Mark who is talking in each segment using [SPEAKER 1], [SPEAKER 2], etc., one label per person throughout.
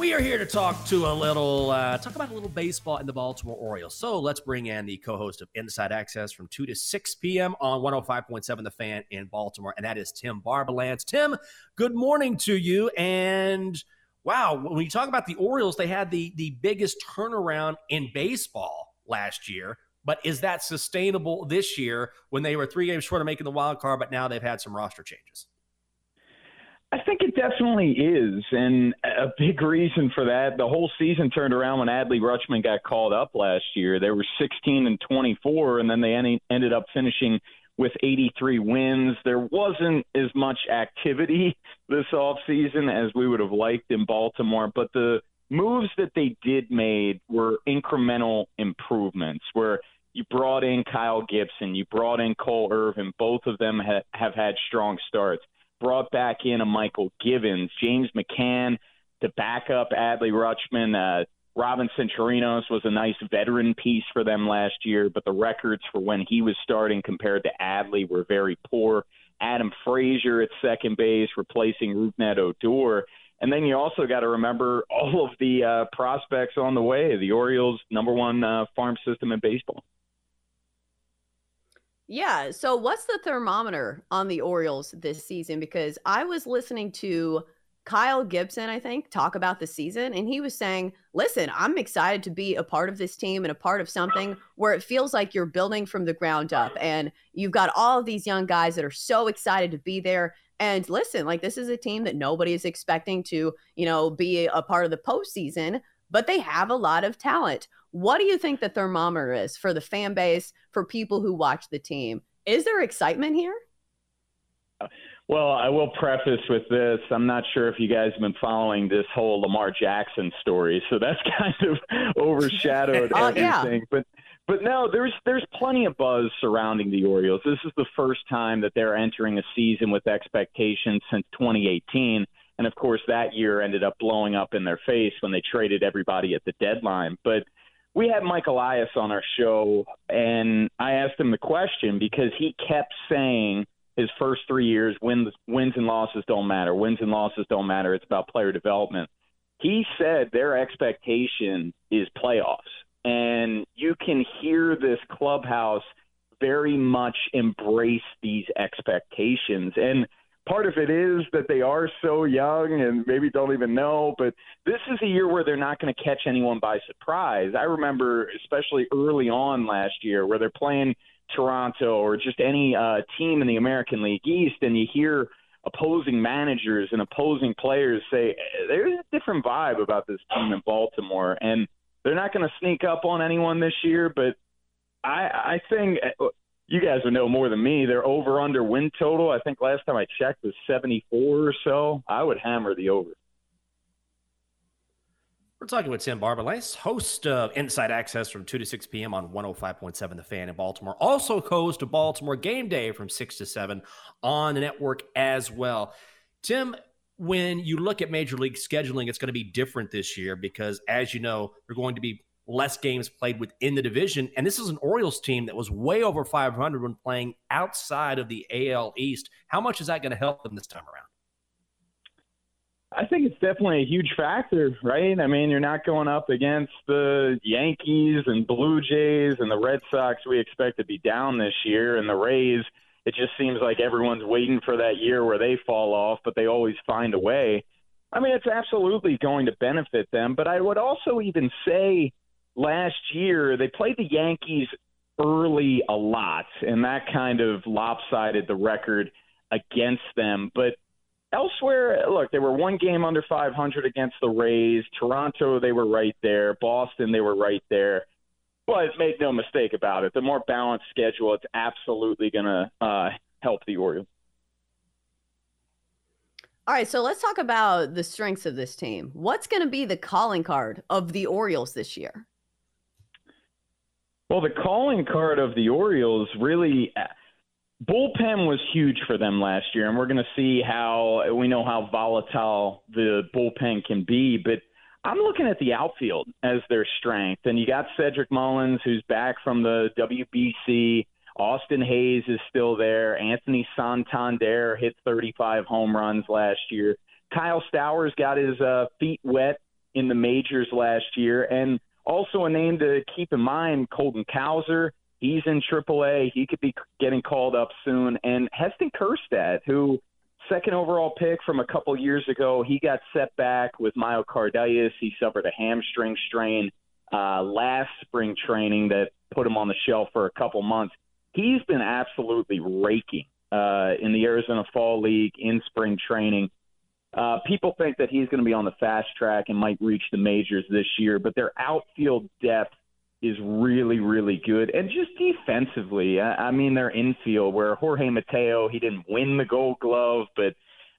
[SPEAKER 1] We are here to talk to a little, uh, talk about a little baseball in the Baltimore Orioles. So let's bring in the co-host of Inside Access from 2 to 6 p.m. on 105.7 The Fan in Baltimore, and that is Tim Barbalace. Tim, good morning to you. And wow, when you talk about the Orioles, they had the the biggest turnaround in baseball last year. But is that sustainable this year when they were three games short of making the wild card, but now they've had some roster changes?
[SPEAKER 2] I think it definitely is, and a big reason for that. The whole season turned around when Adley Rutschman got called up last year. They were 16 and 24, and then they ended up finishing with 83 wins. There wasn't as much activity this offseason as we would have liked in Baltimore, but the moves that they did made were incremental improvements. Where you brought in Kyle Gibson, you brought in Cole Irvin. Both of them ha- have had strong starts brought back in a Mychal Givens, James McCann to back up Adley Rutschman. Uh, Robinson Chirinos was a nice veteran piece for them last year, but the records for when he was starting compared to Adley were very poor. Adam Frazier at second base, replacing Rougned Odor. And then you also got to remember all of the uh, prospects on the way. The Orioles' number one uh, farm system in baseball.
[SPEAKER 3] Yeah. So, what's the thermometer on the Orioles this season? Because I was listening to Kyle Gibson, I think, talk about the season, and he was saying, Listen, I'm excited to be a part of this team and a part of something where it feels like you're building from the ground up. And you've got all of these young guys that are so excited to be there. And listen, like this is a team that nobody is expecting to, you know, be a part of the postseason, but they have a lot of talent. What do you think the thermometer is for the fan base, for people who watch the team? Is there excitement here?
[SPEAKER 2] Well, I will preface with this. I'm not sure if you guys have been following this whole Lamar Jackson story, so that's kind of overshadowed oh, everything. Yeah. But but no, there's there's plenty of buzz surrounding the Orioles. This is the first time that they're entering a season with expectations since 2018. And of course, that year ended up blowing up in their face when they traded everybody at the deadline. But we had Mike Elias on our show, and I asked him the question because he kept saying his first three years wins wins and losses don't matter. Wins and losses don't matter. It's about player development. He said their expectation is playoffs, and you can hear this clubhouse very much embrace these expectations and part of it is that they are so young and maybe don't even know. But this is a year where they're not going to catch anyone by surprise. I remember, especially early on last year, where they're playing Toronto or just any uh, team in the American League East, and you hear opposing managers and opposing players say there's a different vibe about this team in Baltimore, and they're not going to sneak up on anyone this year. But I, I think you guys would know more than me. Their over under win total, I think last time I checked, was 74 or so. I would hammer the over.
[SPEAKER 1] We're talking with Tim Barbalace, host of Inside Access from 2 to 6 p.m. on 105.7 The Fan in Baltimore. Also co-host of Baltimore Game Day from 6 to 7 on the network as well. Tim, when you look at Major League scheduling, it's going to be different this year because, as you know, they're going to be less games played within the division. And this is an Orioles team that was way over 500 when playing outside of the AL East. How much is that going to help them this time around?
[SPEAKER 2] I think it's definitely a huge factor, right? I mean, you're not going up against the Yankees and Blue Jays and the Red Sox we expect to be down this year and the Rays. It just seems like everyone's waiting for that year where they fall off, but they always find a way. I mean, it's absolutely going to benefit them, but I would also even say last year they played the Yankees early a lot, and that kind of lopsided the record against them. But elsewhere, look, they were one game under 500 against the Rays. Toronto, they were right there. Boston, they were right there. But make no mistake about it, the more balanced schedule, it's absolutely going to uh, help the Orioles.
[SPEAKER 3] All right, so let's talk about the strengths of this team. What's going to be the calling card of the Orioles this year?
[SPEAKER 2] Well, the calling card of the Orioles really bullpen was huge for them last year, and we're going to see how we know how volatile the bullpen can be. But I'm looking at the outfield as their strength, and you got Cedric Mullins, who's back from the WBC. Austin Hays is still there. Anthony Santander hit 35 home runs last year. Kyle Stowers got his uh, feet wet in the majors last year, and also a name to keep in mind: Colton Cowser. He's in AAA. He could be getting called up soon. And Heston Kjerstad, who second overall pick from a couple years ago, he got set back with myocarditis. He suffered a hamstring strain uh, last spring training that put him on the shelf for a couple months. He's been absolutely raking uh, in the Arizona Fall League in spring training. Uh, people think that he's going to be on the fast track and might reach the majors this year, but their outfield depth is really, really good. And just defensively, I, I mean, their infield, where Jorge Mateo, he didn't win the gold glove, but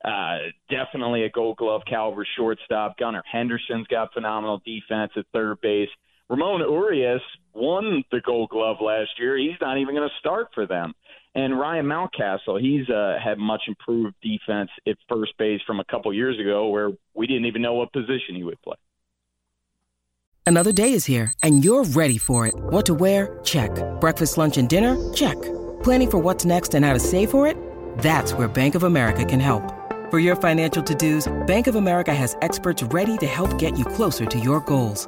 [SPEAKER 2] uh, definitely a gold glove caliber shortstop. Gunnar Henderson's got phenomenal defense at third base. Ramon Urias won the gold glove last year. He's not even going to start for them. And Ryan Mountcastle, he's uh, had much improved defense at first base from a couple years ago where we didn't even know what position he would play.
[SPEAKER 4] Another day is here, and you're ready for it. What to wear? Check. Breakfast, lunch, and dinner? Check. Planning for what's next and how to save for it? That's where Bank of America can help. For your financial to dos, Bank of America has experts ready to help get you closer to your goals.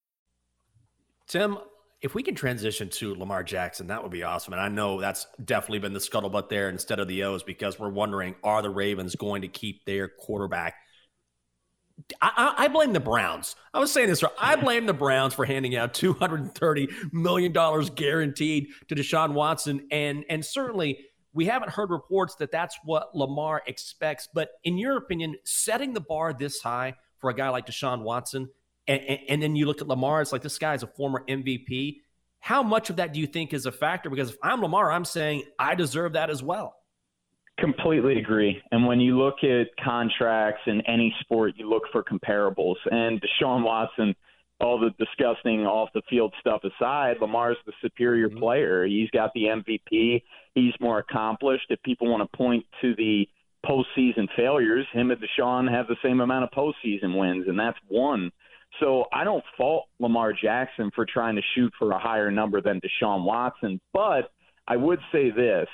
[SPEAKER 1] Tim, if we can transition to Lamar Jackson, that would be awesome. And I know that's definitely been the scuttlebutt there instead of the O's because we're wondering are the Ravens going to keep their quarterback? I, I, blame the Browns. I was saying this. I blame the Browns for handing out two hundred and thirty million dollars guaranteed to Deshaun Watson, and and certainly we haven't heard reports that that's what Lamar expects. But in your opinion, setting the bar this high for a guy like Deshaun Watson and, and, and then you look at Lamar, it's like this guy is a former MVP. How much of that do you think is a factor? Because if I'm Lamar, I'm saying I deserve that as well.
[SPEAKER 2] Completely agree. And when you look at contracts in any sport, you look for comparables. And Deshaun Watson, all the disgusting off the field stuff aside, Lamar's the superior mm-hmm. player. He's got the MVP. He's more accomplished. If people want to point to the postseason failures, him and Deshaun have the same amount of postseason wins, and that's one. So I don't fault Lamar Jackson for trying to shoot for a higher number than Deshaun Watson, but I would say this.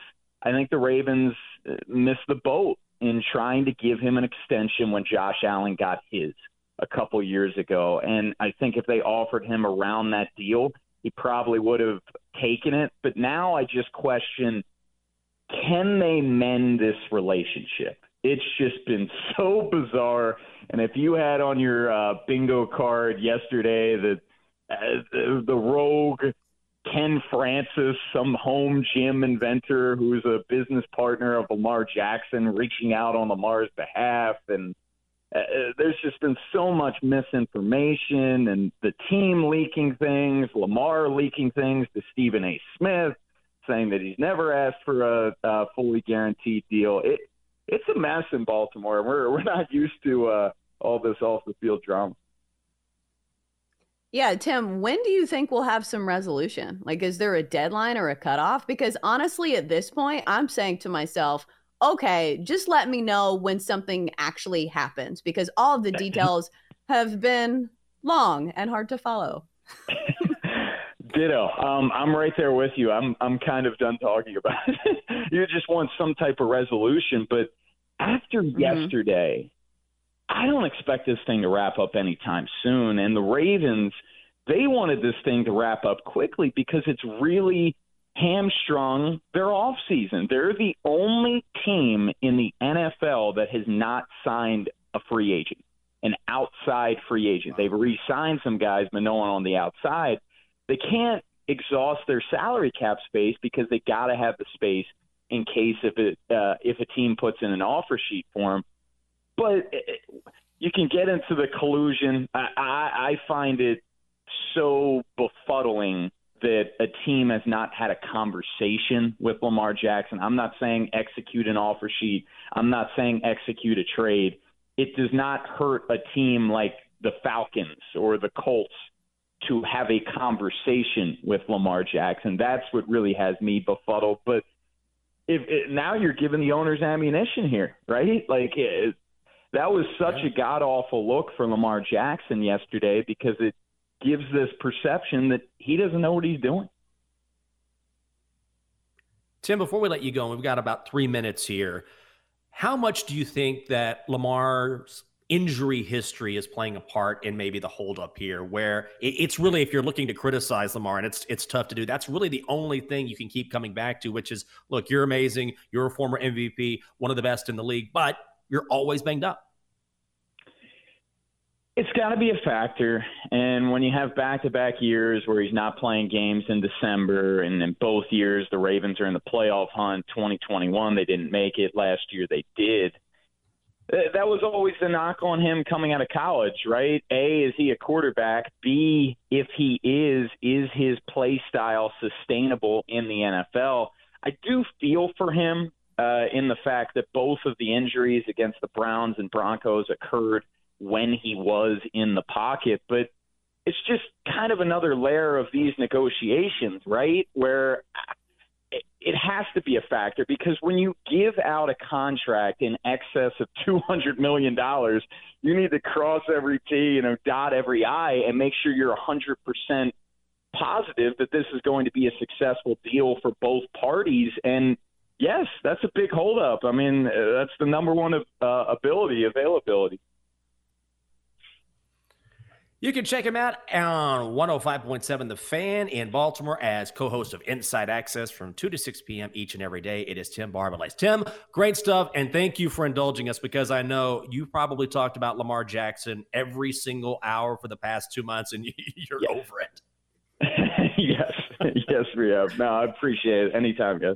[SPEAKER 2] I think the Ravens uh, missed the boat in trying to give him an extension when Josh Allen got his a couple years ago. And I think if they offered him around that deal, he probably would have taken it. But now I just question can they mend this relationship? It's just been so bizarre. And if you had on your uh, bingo card yesterday that uh, the, the rogue Ken Francis, some home gym inventor who's a business partner of Lamar Jackson, reaching out on Lamar's behalf, and uh, there's just been so much misinformation, and the team leaking things, Lamar leaking things to Stephen A. Smith, saying that he's never asked for a, a fully guaranteed deal. It, it's a mess in Baltimore. We're we're not used to uh, all this off the field drama.
[SPEAKER 3] Yeah, Tim, when do you think we'll have some resolution? Like, is there a deadline or a cutoff? Because honestly, at this point, I'm saying to myself, okay, just let me know when something actually happens because all of the details have been long and hard to follow.
[SPEAKER 2] Ditto. Um, I'm right there with you. I'm I'm kind of done talking about it. you just want some type of resolution, but after mm-hmm. yesterday, I don't expect this thing to wrap up anytime soon. And the Ravens, they wanted this thing to wrap up quickly because it's really hamstrung their off season. They're the only team in the NFL that has not signed a free agent, an outside free agent. They've re-signed some guys, but no one on the outside. They can't exhaust their salary cap space because they got to have the space in case if it uh, if a team puts in an offer sheet for them. But it, you can get into the collusion. I, I, I find it so befuddling that a team has not had a conversation with Lamar Jackson. I'm not saying execute an offer sheet. I'm not saying execute a trade. It does not hurt a team like the Falcons or the Colts to have a conversation with Lamar Jackson. That's what really has me befuddled. But if it, now you're giving the owners ammunition here, right? Like it, that was such yeah. a god awful look for Lamar Jackson yesterday because it gives this perception that he doesn't know what he's doing.
[SPEAKER 1] Tim, before we let you go, we've got about three minutes here. How much do you think that Lamar's injury history is playing a part in maybe the holdup here, where it's really if you're looking to criticize Lamar, and it's it's tough to do. That's really the only thing you can keep coming back to, which is, look, you're amazing, you're a former MVP, one of the best in the league, but you're always banged up.
[SPEAKER 2] It's got to be a factor. And when you have back to back years where he's not playing games in December, and in both years the Ravens are in the playoff hunt, 2021, they didn't make it. Last year they did. That was always the knock on him coming out of college, right? A, is he a quarterback? B, if he is, is his play style sustainable in the NFL? I do feel for him uh, in the fact that both of the injuries against the Browns and Broncos occurred – when he was in the pocket. But it's just kind of another layer of these negotiations, right? Where it has to be a factor because when you give out a contract in excess of $200 million, you need to cross every T, and dot every I, and make sure you're 100% positive that this is going to be a successful deal for both parties. And yes, that's a big holdup. I mean, that's the number one uh, ability, availability.
[SPEAKER 1] You can check him out on 105.7 The Fan in Baltimore as co host of Inside Access from 2 to 6 p.m. each and every day. It is Tim Barbalace. Tim, great stuff. And thank you for indulging us because I know you probably talked about Lamar Jackson every single hour for the past two months and you're over it.
[SPEAKER 2] yes. Yes, we have. No, I appreciate it. Anytime, guys.